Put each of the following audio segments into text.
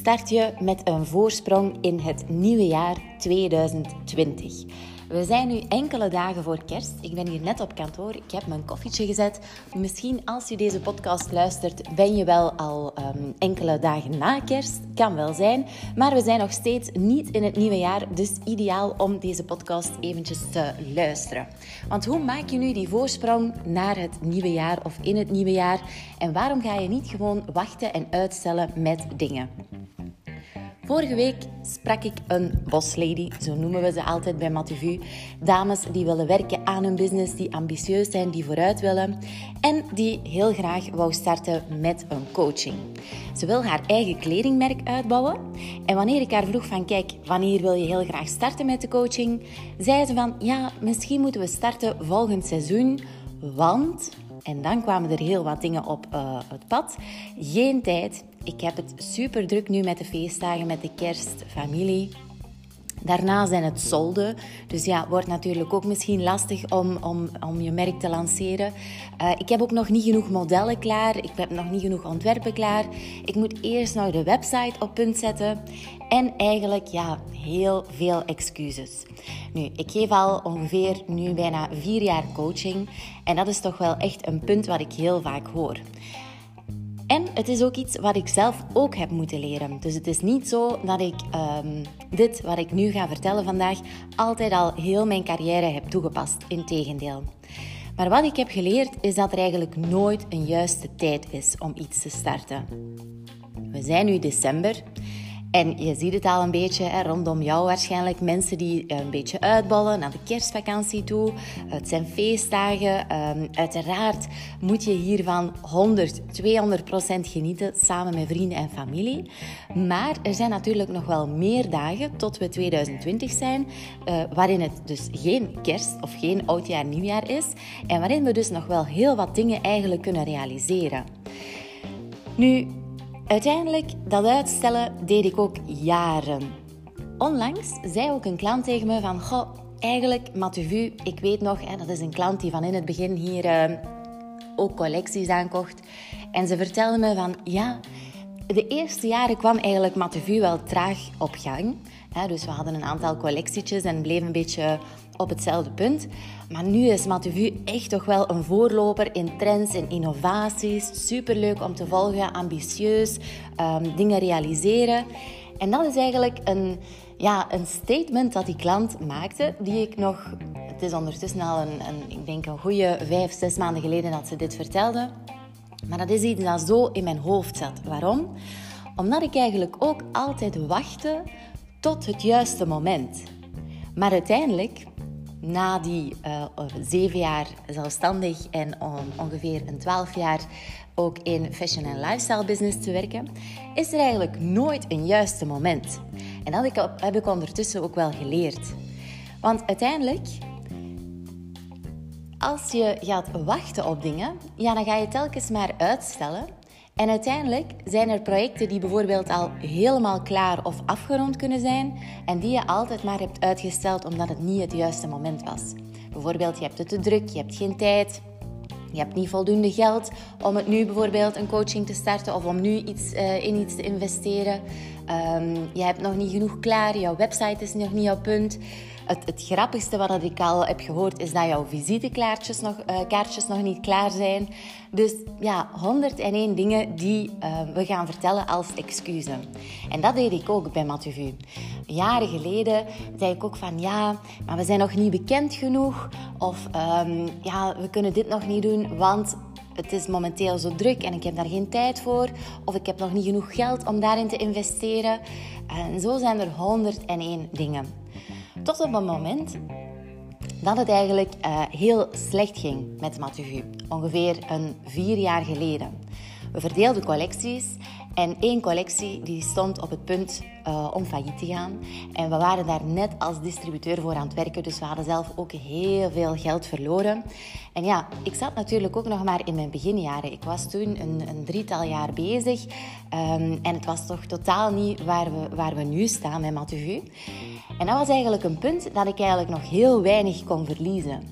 start je met een voorsprong in het nieuwe jaar 2020? We zijn nu enkele dagen voor kerst. Ik ben hier net op kantoor. Ik heb mijn koffietje gezet. Misschien als je deze podcast luistert, ben je wel al ehm, enkele dagen na kerst. Kan wel zijn. Maar we zijn nog steeds niet in het nieuwe jaar. Dus ideaal om deze podcast eventjes te luisteren. Want hoe maak je nu die voorsprong naar het nieuwe jaar of in het nieuwe jaar? En waarom ga je niet gewoon wachten en uitstellen met dingen? Vorige week sprak ik een boslady, zo noemen we ze altijd bij Matuvu. Dames die willen werken aan hun business, die ambitieus zijn, die vooruit willen en die heel graag wou starten met een coaching. Ze wil haar eigen kledingmerk uitbouwen en wanneer ik haar vroeg van kijk, wanneer wil je heel graag starten met de coaching, zei ze van ja, misschien moeten we starten volgend seizoen, want en dan kwamen er heel wat dingen op uh, het pad. Geen tijd. Ik heb het super druk nu met de feestdagen, met de kerst, familie. Daarna zijn het solden. Dus ja, wordt natuurlijk ook misschien lastig om, om, om je merk te lanceren. Uh, ik heb ook nog niet genoeg modellen klaar. Ik heb nog niet genoeg ontwerpen klaar. Ik moet eerst nog de website op punt zetten. En eigenlijk, ja, heel veel excuses. Nu, ik geef al ongeveer nu bijna vier jaar coaching. En dat is toch wel echt een punt wat ik heel vaak hoor. En het is ook iets wat ik zelf ook heb moeten leren. Dus het is niet zo dat ik um, dit, wat ik nu ga vertellen vandaag, altijd al heel mijn carrière heb toegepast. Integendeel. Maar wat ik heb geleerd is dat er eigenlijk nooit een juiste tijd is om iets te starten. We zijn nu december en je ziet het al een beetje hè, rondom jou waarschijnlijk. Mensen die eh, een beetje uitballen naar de kerstvakantie toe. Het zijn feestdagen. Um, uiteraard moet je hiervan 100, 200 procent genieten samen met vrienden en familie. Maar er zijn natuurlijk nog wel meer dagen tot we 2020 zijn. Uh, waarin het dus geen kerst of geen oudjaar nieuwjaar is. En waarin we dus nog wel heel wat dingen eigenlijk kunnen realiseren. Nu, Uiteindelijk, dat uitstellen deed ik ook jaren. Onlangs zei ook een klant tegen me van... Goh, eigenlijk, Matuvu, ik weet nog... Hè, dat is een klant die van in het begin hier uh, ook collecties aankocht. En ze vertelde me van... Ja, de eerste jaren kwam eigenlijk Matuvu wel traag op gang. Hè, dus we hadden een aantal collectietjes en bleven een beetje op hetzelfde punt. Maar nu is Matuvu echt toch wel een voorloper in trends en innovaties. Superleuk om te volgen, ambitieus, um, dingen realiseren. En dat is eigenlijk een, ja, een statement dat die klant maakte, die ik nog... Het is ondertussen al een, een, ik denk een goede vijf, zes maanden geleden dat ze dit vertelde. Maar dat is iets dat zo in mijn hoofd zat. Waarom? Omdat ik eigenlijk ook altijd wachtte tot het juiste moment. Maar uiteindelijk na die uh, zeven jaar zelfstandig en ongeveer een twaalf jaar ook in fashion en lifestyle business te werken, is er eigenlijk nooit een juiste moment. En dat heb ik ondertussen ook wel geleerd. Want uiteindelijk, als je gaat wachten op dingen, ja, dan ga je telkens maar uitstellen en uiteindelijk zijn er projecten die bijvoorbeeld al helemaal klaar of afgerond kunnen zijn en die je altijd maar hebt uitgesteld omdat het niet het juiste moment was. Bijvoorbeeld, je hebt het te druk, je hebt geen tijd, je hebt niet voldoende geld om het nu bijvoorbeeld een coaching te starten of om nu iets, uh, in iets te investeren. Um, je hebt nog niet genoeg klaar, jouw website is nog niet op punt. Het, het, grappigste wat ik al heb gehoord is dat jouw visitekaartjes nog, uh, kaartjes nog niet klaar zijn. Dus ja, 101 dingen die uh, we gaan vertellen als excuus. En dat deed ik ook bij Matuvu. Jaren geleden zei ik ook van ja, maar we zijn nog niet bekend genoeg. Of um, ja, we kunnen dit nog niet doen, want het is momenteel zo druk en ik heb daar geen tijd voor. Of ik heb nog niet genoeg geld om daarin te investeren. En zo zijn er 101 dingen. Tot op het moment dat het eigenlijk uh, heel slecht ging met Matuvu. Ongeveer een vier jaar geleden. We verdeelden collecties en één collectie die stond op het punt uh, om failliet te gaan. En we waren daar net als distributeur voor aan het werken, dus we hadden zelf ook heel veel geld verloren. En ja, ik zat natuurlijk ook nog maar in mijn beginjaren. Ik was toen een, een drietal jaar bezig um, en het was toch totaal niet waar we, waar we nu staan met Matuvu. En dat was eigenlijk een punt dat ik eigenlijk nog heel weinig kon verliezen.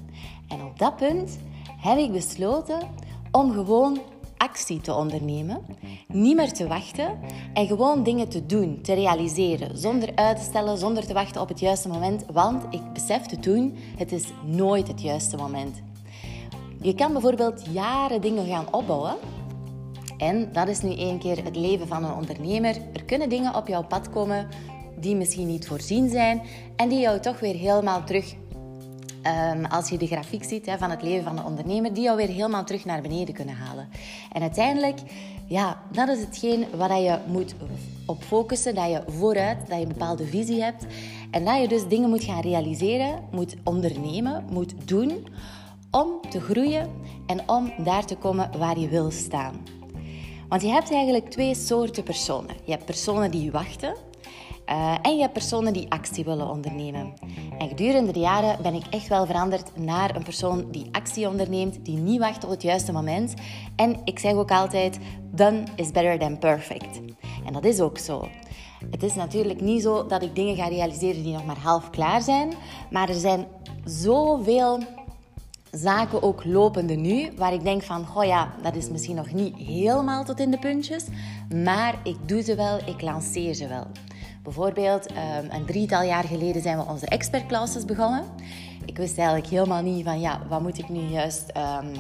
En op dat punt heb ik besloten om gewoon actie te ondernemen, niet meer te wachten en gewoon dingen te doen, te realiseren, zonder uit te stellen, zonder te wachten op het juiste moment. Want ik besefte toen, het is nooit het juiste moment. Je kan bijvoorbeeld jaren dingen gaan opbouwen. En dat is nu één keer het leven van een ondernemer. Er kunnen dingen op jouw pad komen die misschien niet voorzien zijn en die jou toch weer helemaal terug Ehm, als je de grafiek ziet van het leven van de ondernemer, die jou weer helemaal terug naar beneden kunnen halen. En uiteindelijk, ja, dat is hetgeen waar je moet op focussen, dat je vooruit, dat je een bepaalde visie hebt en dat je dus dingen moet gaan realiseren, moet ondernemen, moet doen om te groeien en om daar te komen waar je wil staan. Want je hebt eigenlijk twee soorten personen. Je hebt personen die wachten uh, en je hebt personen die actie willen ondernemen. En gedurende de jaren ben ik echt wel veranderd naar een persoon die actie onderneemt, die niet wacht op het juiste moment. En ik zeg ook altijd, done is better than perfect. En dat is ook zo. Het is natuurlijk niet zo dat ik dingen ga realiseren die nog maar half klaar zijn, maar er zijn zoveel zaken ook lopende nu, waar ik denk van, goh ja, dat is misschien nog niet helemaal tot in de puntjes, maar ik doe ze wel, ik lanceer ze wel. Bijvoorbeeld, ehm, een drietal jaar geleden zijn we onze expertclasses begonnen. Ik wist eigenlijk helemaal niet van, ja, wat moet ik nu juist... Um,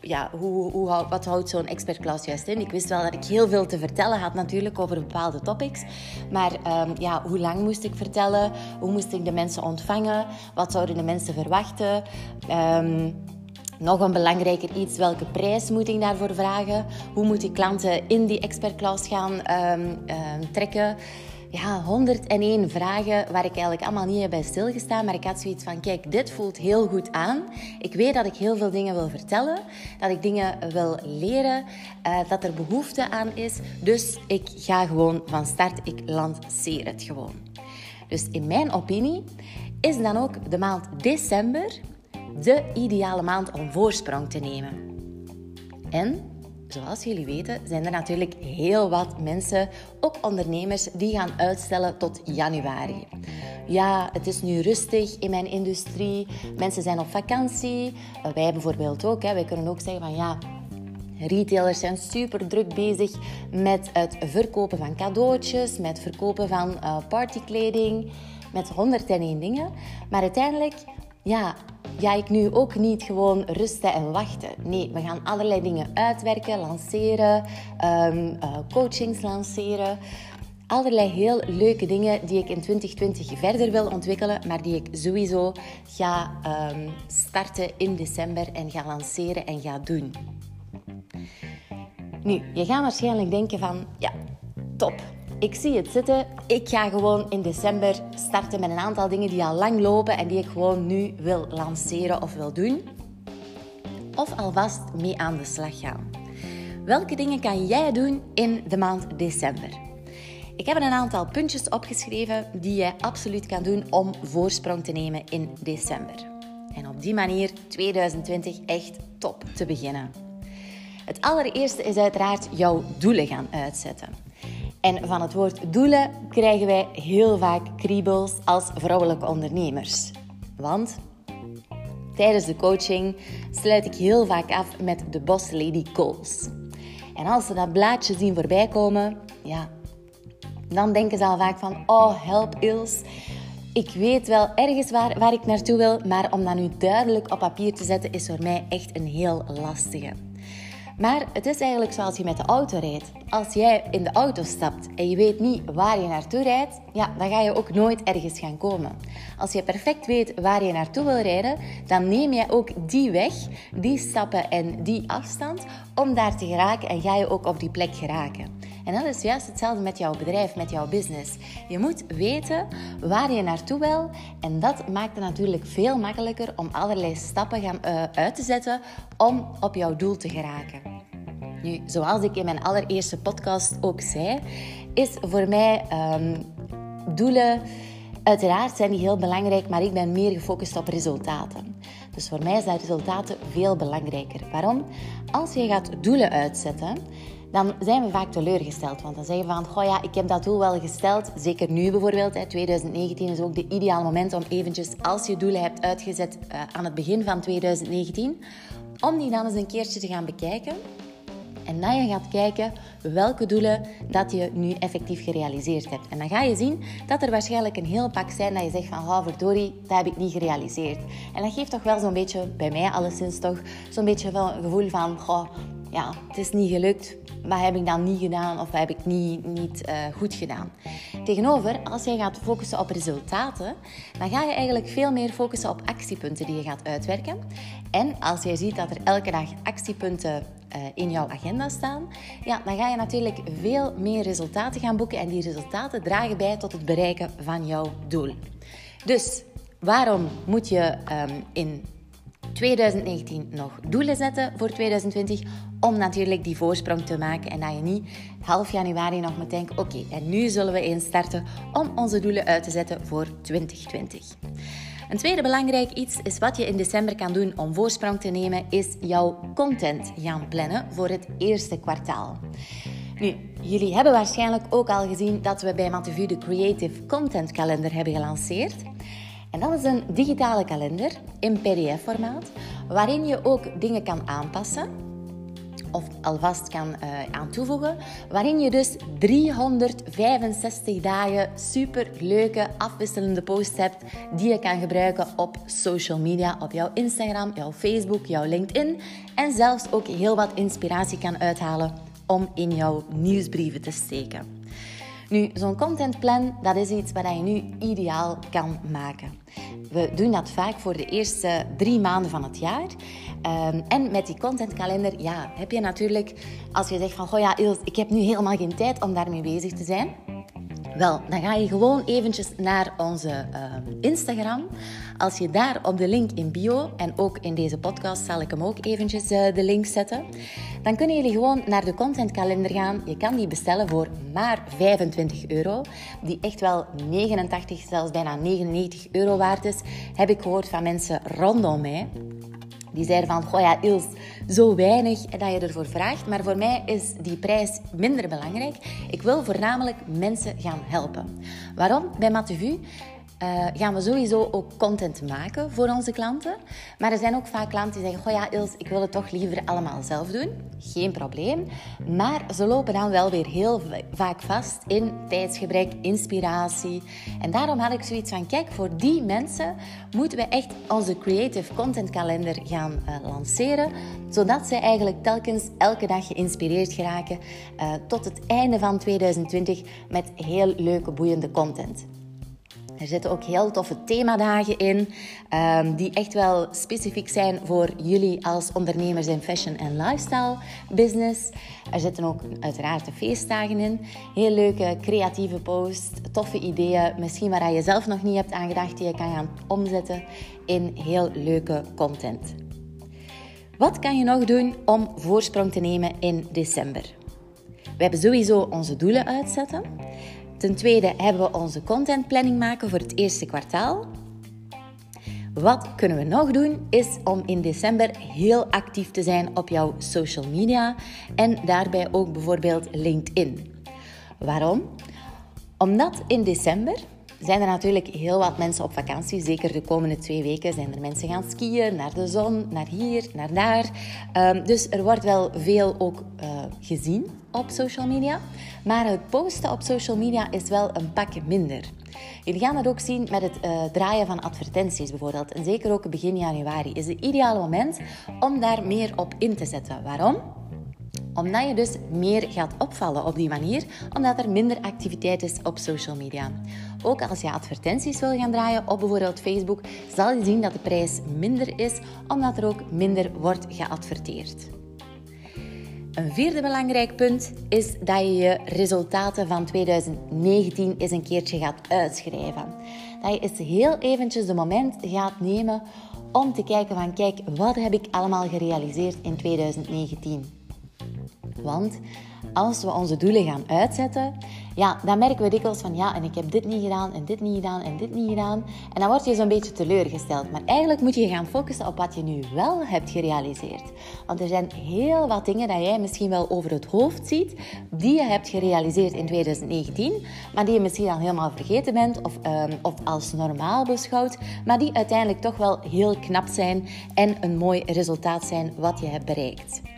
ja, hoe, hoe, wat houdt zo'n expertclass juist in? Ik wist wel dat ik heel veel te vertellen had natuurlijk over bepaalde topics. Maar um, ja, hoe lang moest ik vertellen? Hoe moest ik de mensen ontvangen? Wat zouden de mensen verwachten? Nog een belangrijker iets, welke prijs moet ik daarvoor vragen? Hoe moet ik klanten in die expertclass gaan um, trekken? Ja, 101 vragen waar ik eigenlijk allemaal niet heb bij stilgestaan. Maar ik had zoiets van, kijk, dit voelt heel goed aan. Ik weet dat ik heel veel dingen wil vertellen. Dat ik dingen wil leren. Uh, dat er behoefte aan is. Dus ik ga gewoon van start. Ik lanceer het gewoon. Dus in mijn opinie is dan ook de maand december de ideale maand om voorsprong te nemen. En zoals jullie weten zijn er natuurlijk heel wat mensen, ook ondernemers, die gaan uitstellen tot januari. Ja, het is nu rustig in mijn industrie. Mensen zijn op vakantie. Wij bijvoorbeeld ook. Hè. Wij kunnen ook zeggen van ja, Retailers zijn super druk bezig met het verkopen van cadeautjes, met het verkopen van uh, partykleding, met 101 dingen. Maar uiteindelijk, ja, ga ik nu ook niet gewoon rusten en wachten. Nee, we gaan allerlei dingen uitwerken, lanceren, um, uh, coachings lanceren. Allerlei heel leuke dingen die ik in 2020 verder wil ontwikkelen, maar die ik sowieso ga um, starten in december en ga lanceren en ga doen. Nu, je gaat waarschijnlijk denken van, ja, top. Ik zie het zitten. Ik ga gewoon in december starten met een aantal dingen die al lang lopen en die ik gewoon nu wil lanceren of wil doen. Of alvast mee aan de slag gaan. Welke dingen kan jij doen in de maand december? Ik heb een aantal puntjes opgeschreven die je absoluut kan doen om voorsprong te nemen in december. En op die manier 2020 echt top te beginnen. Het allereerste is uiteraard jouw doelen gaan uitzetten. En van het woord doelen krijgen wij heel vaak kriebels als vrouwelijke ondernemers. Want tijdens de coaching sluit ik heel vaak af met de Boss Lady Goals. En als ze dat blaadje zien voorbij komen, ja, dan denken ze al vaak van: Oh, help Ils. Ik weet wel ergens waar, waar ik naartoe wil, maar om dat nu duidelijk op papier te zetten is voor mij echt een heel lastige. Maar het is eigenlijk zoals je met de auto rijdt. Als jij in de auto stapt en je weet niet waar je naartoe rijdt, ja, dan ga je ook nooit ergens gaan komen. Als je perfect weet waar je naartoe wil rijden, dan neem je ook die weg, die stappen en die afstand om daar te geraken en ga je ook op die plek geraken. En dat is juist hetzelfde met jouw bedrijf, met jouw business. Je moet weten waar je naartoe wil en dat maakt het natuurlijk veel makkelijker om allerlei stappen gaan, uh, uit te zetten om op jouw doel te geraken. Nu, zoals ik in mijn allereerste podcast ook zei, is voor mij um, doelen. Uiteraard zijn die heel belangrijk, maar ik ben meer gefocust op resultaten. Dus voor mij zijn resultaten veel belangrijker. Waarom? Als je gaat doelen uitzetten, dan zijn we vaak teleurgesteld. Want dan zeggen we van, goh ja, ik heb dat doel wel gesteld. Zeker nu bijvoorbeeld, hè, 2019 is ook de ideale moment om eventjes, als je doelen hebt uitgezet uh, aan het begin van 2019, om die dan eens een keertje te gaan bekijken. En dan je gaat kijken welke doelen dat je nu effectief gerealiseerd hebt. En dan ga je zien dat er waarschijnlijk een heel pak zijn dat je zegt van, oh verdorie, dat heb ik niet gerealiseerd. En dat geeft toch wel zo'n beetje, bij mij alleszins toch, zo'n beetje wel een gevoel van, goh, ja, het is niet gelukt. Wat heb ik dan niet gedaan of wat heb ik niet, niet uh, goed gedaan? Tegenover, als jij gaat focussen op resultaten, dan ga je eigenlijk veel meer focussen op actiepunten die je gaat uitwerken. En als jij ziet dat er elke dag actiepunten uh, in jouw agenda staan, ja, dan ga je natuurlijk veel meer resultaten gaan boeken. En die resultaten dragen bij tot het bereiken van jouw doel. Dus waarom moet je um, in 2019 nog doelen zetten voor 2020 om natuurlijk die voorsprong te maken en dat je niet half januari nog moet denken oké, en nu zullen we eens starten om onze doelen uit te zetten voor 2020. Een tweede belangrijk iets is wat je in december kan doen om voorsprong te nemen, is jouw content gaan plannen voor het eerste kwartaal. Nu, jullie hebben waarschijnlijk ook al gezien dat we bij Matevu de Creative Content Calendar hebben gelanceerd. En dat is een digitale kalender in PDF-formaat, waarin je ook dingen kan aanpassen of alvast kan uh, aan toevoegen, waarin je dus 365 dagen super leuke afwisselende posts hebt die je kan gebruiken op social media, op jouw Instagram, jouw Facebook, jouw LinkedIn en zelfs ook heel wat inspiratie kan uithalen om in jouw nieuwsbrieven te steken. Nu, zo'n contentplan, dat is iets wat je nu ideaal kan maken. We doen dat vaak voor de eerste drie maanden van het jaar. Um, en met die contentkalender, ja, heb je natuurlijk, als je zegt van, goh ja, ik heb nu helemaal geen tijd om daarmee bezig te zijn wel, dan ga je gewoon eventjes naar onze uh, Instagram. Als je daar op de link in bio, en ook in deze podcast zal ik hem ook eventjes uh, de link zetten, dan kunnen jullie gewoon naar de contentkalender gaan. Je kan die bestellen voor maar 25 euro, die echt wel 89, zelfs bijna 99 euro waard is, heb ik gehoord van mensen rondom mij. Die zeiden van, goh ja, zo weinig dat je ervoor vraagt. Maar voor mij is die prijs minder belangrijk. Ik wil voornamelijk mensen gaan helpen. Waarom? Bij Matevu uh, gaan we sowieso ook content maken voor onze klanten. Maar er zijn ook vaak klanten die zeggen: Goh ja, Ils, ik wil het toch liever allemaal zelf doen. Geen probleem. Maar ze lopen dan wel weer heel vaak vast in tijdsgebrek, inspiratie. En daarom had ik zoiets van: Kijk, voor die mensen moeten we echt onze Creative Content Kalender gaan uh, lanceren. Zodat ze eigenlijk telkens elke dag geïnspireerd geraken uh, tot het einde van 2020 met heel leuke, boeiende content. Er zitten ook heel toffe themadagen in, um, die echt wel specifiek zijn voor jullie als ondernemers in fashion en lifestyle business. Er zitten ook uiteraard de feestdagen in. Heel leuke creatieve posts, toffe ideeën, misschien waar je zelf nog niet hebt aan gedacht, die je kan gaan omzetten in heel leuke content. Wat kan je nog doen om voorsprong te nemen in december? We hebben sowieso onze doelen uitzetten. Ten tweede hebben we onze contentplanning maken voor het eerste kwartaal. Wat kunnen we nog doen is om in december heel actief te zijn op jouw social media en daarbij ook bijvoorbeeld LinkedIn. Waarom? Omdat in december zijn er natuurlijk heel wat mensen op vakantie. Zeker de komende twee weken zijn er mensen gaan skiën, naar de zon, naar hier, naar daar. Um, dus er wordt wel veel ook uh, gezien op social media. Maar het posten op social media is wel een pak minder. Jullie gaan dat ook zien met het uh, draaien van advertenties bijvoorbeeld. En zeker ook begin januari is het ideale moment om daar meer op in te zetten. Waarom? Omdat je dus meer gaat opvallen op die manier, omdat er minder activiteit is op social media. Ook als je advertenties wil gaan draaien op bijvoorbeeld Facebook, zal je zien dat de prijs minder is, omdat er ook minder wordt geadverteerd. Een vierde belangrijk punt is dat je je resultaten van 2019 eens een keertje gaat uitschrijven. Dat je eens heel eventjes de moment gaat nemen om te kijken van kijk, wat heb ik allemaal gerealiseerd in 2019? Want als we onze doelen gaan uitzetten ja, dan merken we dikwijls van ja, en ik heb dit niet gedaan en dit niet gedaan en dit niet gedaan. En dan word je zo'n beetje teleurgesteld. Maar eigenlijk moet je gaan focussen op wat je nu wel hebt gerealiseerd. Want er zijn heel wat dingen dat jij misschien wel over het hoofd ziet, die je hebt gerealiseerd in 2019, maar die je misschien al helemaal vergeten bent of, um, of als normaal beschouwt, maar die uiteindelijk toch wel heel knap zijn en een mooi resultaat zijn wat je hebt bereikt.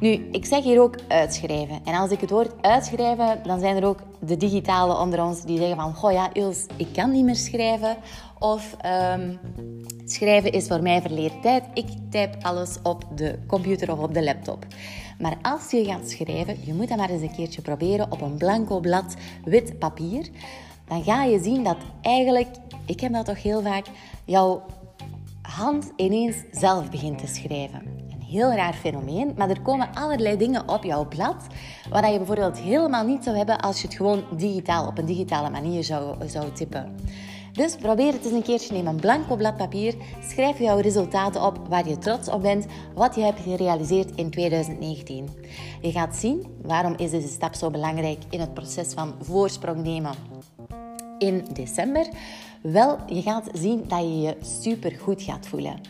Nu, ik zeg hier ook uitschrijven. En als ik het woord uitschrijven, dan zijn er ook de digitale onder ons die zeggen van... Goh ja, Ils, ik kan niet meer schrijven. Of um, schrijven is voor mij verleerd tijd. Ik typ alles op de computer of op de laptop. Maar als je gaat schrijven, je moet dat maar eens een keertje proberen op een blanco blad wit papier. Dan ga je zien dat eigenlijk, ik heb dat toch heel vaak, jouw hand ineens zelf begint te schrijven heel raar fenomeen, maar er komen allerlei dingen op jouw blad wat je bijvoorbeeld helemaal niet zou hebben als je het gewoon digitaal op een digitale manier zou, zou typen. Dus probeer het eens een keertje. Neem een blanco blad papier. Schrijf jouw resultaten op waar je trots op bent. Wat je hebt gerealiseerd in 2019. Je gaat zien waarom is deze stap zo belangrijk in het proces van voorsprong nemen in december. Wel, je gaat zien dat je je super goed gaat voelen.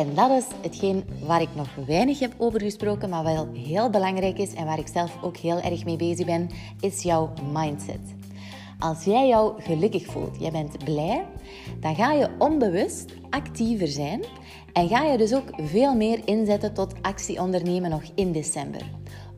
En dat is hetgeen waar ik nog weinig heb over gesproken, maar wel heel belangrijk is en waar ik zelf ook heel erg mee bezig ben, is jouw mindset. Als jij jou gelukkig voelt, jij bent blij, dan ga je onbewust actiever zijn en ga je dus ook veel meer inzetten tot actie ondernemen nog in december.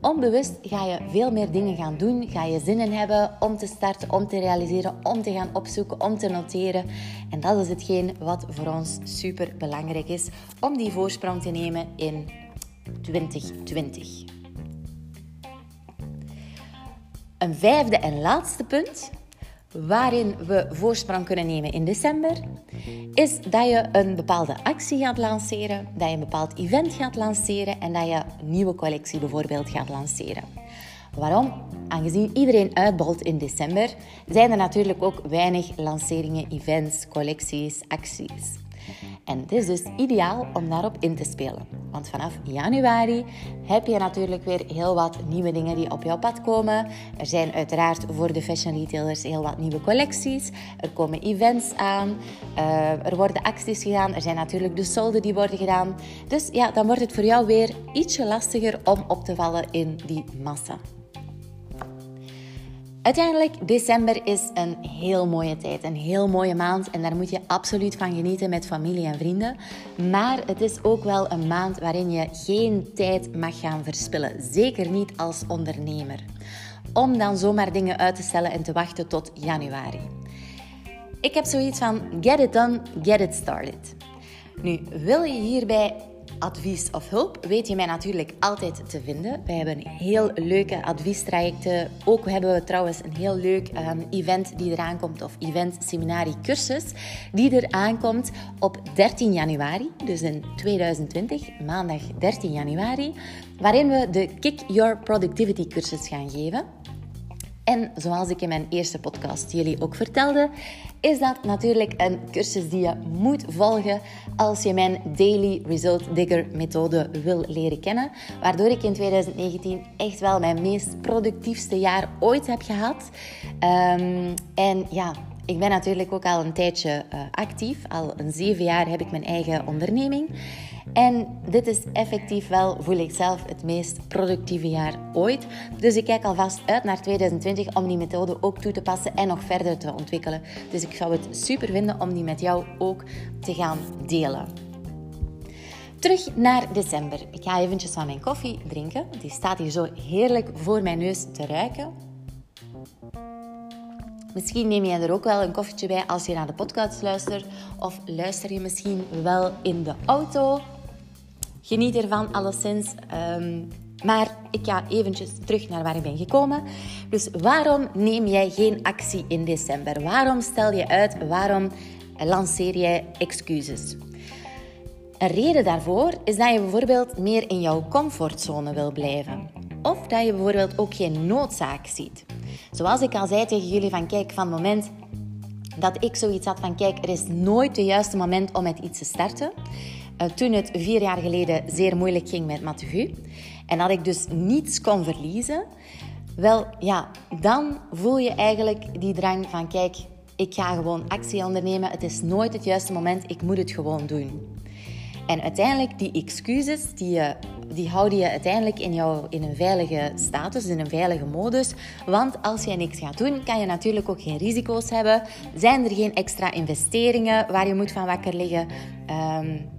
Onbewust ga je veel meer dingen gaan doen, ga je zin in hebben om te starten, om te realiseren, om te gaan opzoeken, om te noteren. En dat is hetgeen wat voor ons super belangrijk is om die voorsprong te nemen in 2020. Een vijfde en laatste punt waarin we voorsprong kunnen nemen in december, is dat je een bepaalde actie gaat lanceren, dat je een bepaald event gaat lanceren en dat je een nieuwe collectie bijvoorbeeld gaat lanceren. Waarom? Aangezien iedereen uitbolt in december, zijn er natuurlijk ook weinig lanceringen, events, collecties, acties. En het is dus ideaal om daarop in te spelen. Want vanaf januari heb je natuurlijk weer heel wat nieuwe dingen die op jouw pad komen. Er zijn uiteraard voor de fashion retailers heel wat nieuwe collecties. Er komen events aan. Uh, er worden acties gedaan. Er zijn natuurlijk de solden die worden gedaan. Dus ja, dan wordt het voor jou weer ietsje lastiger om op te vallen in die massa. Uiteindelijk, december is een heel mooie tijd, een heel mooie maand en daar moet je absoluut van genieten met familie en vrienden. Maar het is ook wel een maand waarin je geen tijd mag gaan verspillen, zeker niet als ondernemer. Om dan zomaar dingen uit te stellen en te wachten tot januari. Ik heb zoiets van get it done, get it started. Nu, wil je hierbij advies of hulp, weet je mij natuurlijk altijd te vinden. Wij hebben heel leuke adviestrajecten. Ook hebben we trouwens een heel leuk ehm, event die eraan komt, of event seminarie cursus, die er aankomt op 13 januari, dus in 2020, maandag 13 januari, waarin we de Kick Your Productivity cursus gaan geven. En zoals ik in mijn eerste podcast jullie ook vertelde, is dat natuurlijk een cursus die je moet volgen als je mijn Daily Result Digger methode wil leren kennen. Waardoor ik in 2019 echt wel mijn meest productiefste jaar ooit heb gehad. Um, en ja, ik ben natuurlijk ook al een tijdje uh, actief. Al een zeven jaar heb ik mijn eigen onderneming. En dit is effectief wel, voel ik zelf, het meest productieve jaar ooit. Dus ik kijk alvast uit naar 2020 om die methode ook toe te passen en nog verder te ontwikkelen. Dus ik zou het super vinden om die met jou ook te gaan delen. Terug naar december. Ik ga eventjes van mijn koffie drinken. Die staat hier zo heerlijk voor mijn neus te ruiken. Misschien neem jij er ook wel een koffietje bij als je naar de podcast luistert. Of luister je misschien wel in de auto. Geniet ervan, alleszins. Um, maar ik ga eventjes terug naar waar ik ben gekomen. Dus waarom neem jij geen actie in december? Waarom stel je uit? Waarom lanceer jij excuses? Een reden daarvoor is dat je bijvoorbeeld meer in jouw comfortzone wil blijven. Of dat je bijvoorbeeld ook geen noodzaak ziet. Zoals ik al zei tegen jullie van kijk, van het moment dat ik zoiets had van kijk, er is nooit het juiste moment om met iets te starten. Uh, toen het vier jaar geleden zeer moeilijk ging met Mathieu en dat ik dus niets kon verliezen, Wel ja, dan voel je eigenlijk die drang van kijk, ik ga gewoon actie ondernemen. Het is nooit het juiste moment, ik moet het gewoon doen. En uiteindelijk, die excuses, die, die houden je uiteindelijk in, jou, in een veilige status, in een veilige modus. Want als je niks gaat doen, kan je natuurlijk ook geen risico's hebben. Zijn er geen extra investeringen waar je moet van wakker liggen? Um,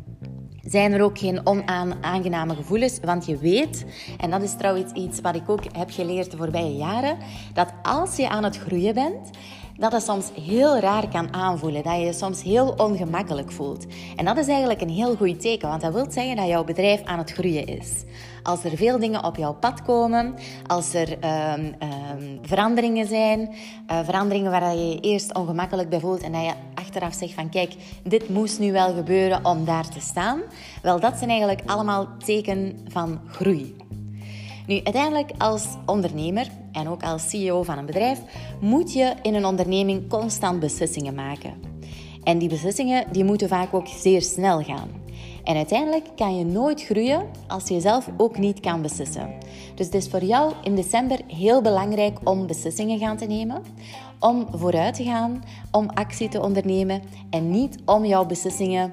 zijn er ook geen onaangename gevoelens. Want je weet, en dat is trouwens iets wat ik ook heb geleerd de voorbije jaren, dat als je aan het groeien bent, dat het soms heel raar kan aanvoelen. Dat je je soms heel ongemakkelijk voelt. En dat is eigenlijk een heel goed teken, want dat wil zeggen dat jouw bedrijf aan het groeien is. Als er veel dingen op jouw pad komen, als er um, um, veranderingen zijn, uh, veranderingen waar je je eerst ongemakkelijk bij voelt en dat je achteraf zegt van kijk, dit moest nu wel gebeuren om daar te staan. Wel, dat zijn eigenlijk allemaal teken van groei. Nu, uiteindelijk als ondernemer en ook als CEO van een bedrijf moet je in een onderneming constant beslissingen maken. En die beslissingen die moeten vaak ook zeer snel gaan. En uiteindelijk kan je nooit groeien als je zelf ook niet kan beslissen. Dus het is voor jou in december heel belangrijk om beslissingen gaan te nemen, om vooruit te gaan, om actie te ondernemen en niet om jouw beslissingen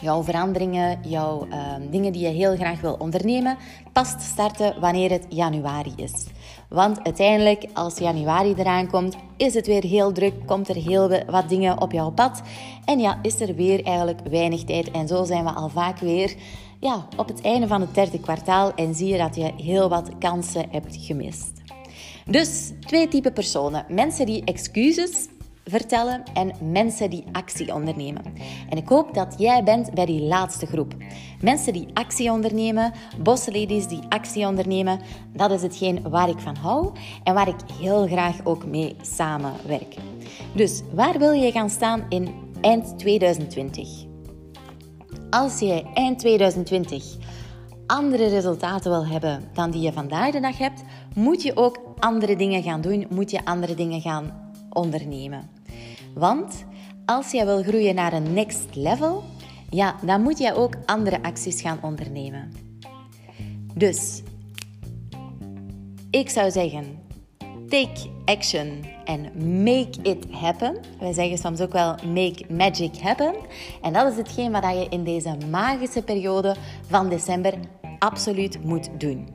jouw veranderingen, jouw uh, dingen die je heel graag wil ondernemen, pas te starten wanneer het januari is. Want uiteindelijk, als januari eraan komt, is het weer heel druk, komt er heel wat dingen op jouw pad. En ja, is er weer eigenlijk weinig tijd. En zo zijn we al vaak weer ja, op het einde van het derde kwartaal en zie je dat je heel wat kansen hebt gemist. Dus twee typen personen. Mensen die excuses vertellen en mensen die actie ondernemen. En ik hoop dat jij bent bij die laatste groep. Mensen die actie ondernemen, bossladies die actie ondernemen, dat is hetgeen waar ik van hou en waar ik heel graag ook mee samenwerk. Dus waar wil je gaan staan in eind 2020? Als je eind 2020 andere resultaten wil hebben dan die je vandaag de dag hebt, moet je ook andere dingen gaan doen, moet je andere dingen gaan ondernemen. Want als jij wil groeien naar een next level, ja, dan moet jij ook andere acties gaan ondernemen. Dus ik zou zeggen, take action en make it happen. Wij zeggen soms ook wel make magic happen. En dat is hetgeen wat je in deze magische periode van december absoluut moet doen.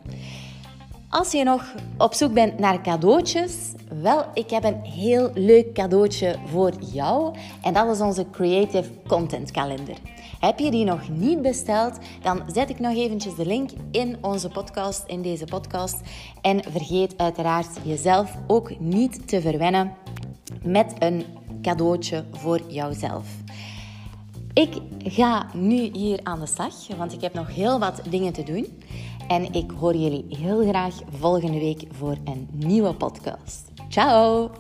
Als je nog op zoek bent naar cadeautjes, wel, ik heb een heel leuk cadeautje voor jou. En dat is onze Creative Content Kalender. Heb je die nog niet besteld, dan zet ik nog eventjes de link in onze podcast, in deze podcast. En vergeet uiteraard jezelf ook niet te verwennen met een cadeautje voor jouzelf. Ik ga nu hier aan de slag, want ik heb nog heel wat dingen te doen. En ik hoor jullie heel graag volgende week voor een nieuwe podcast. Ciao!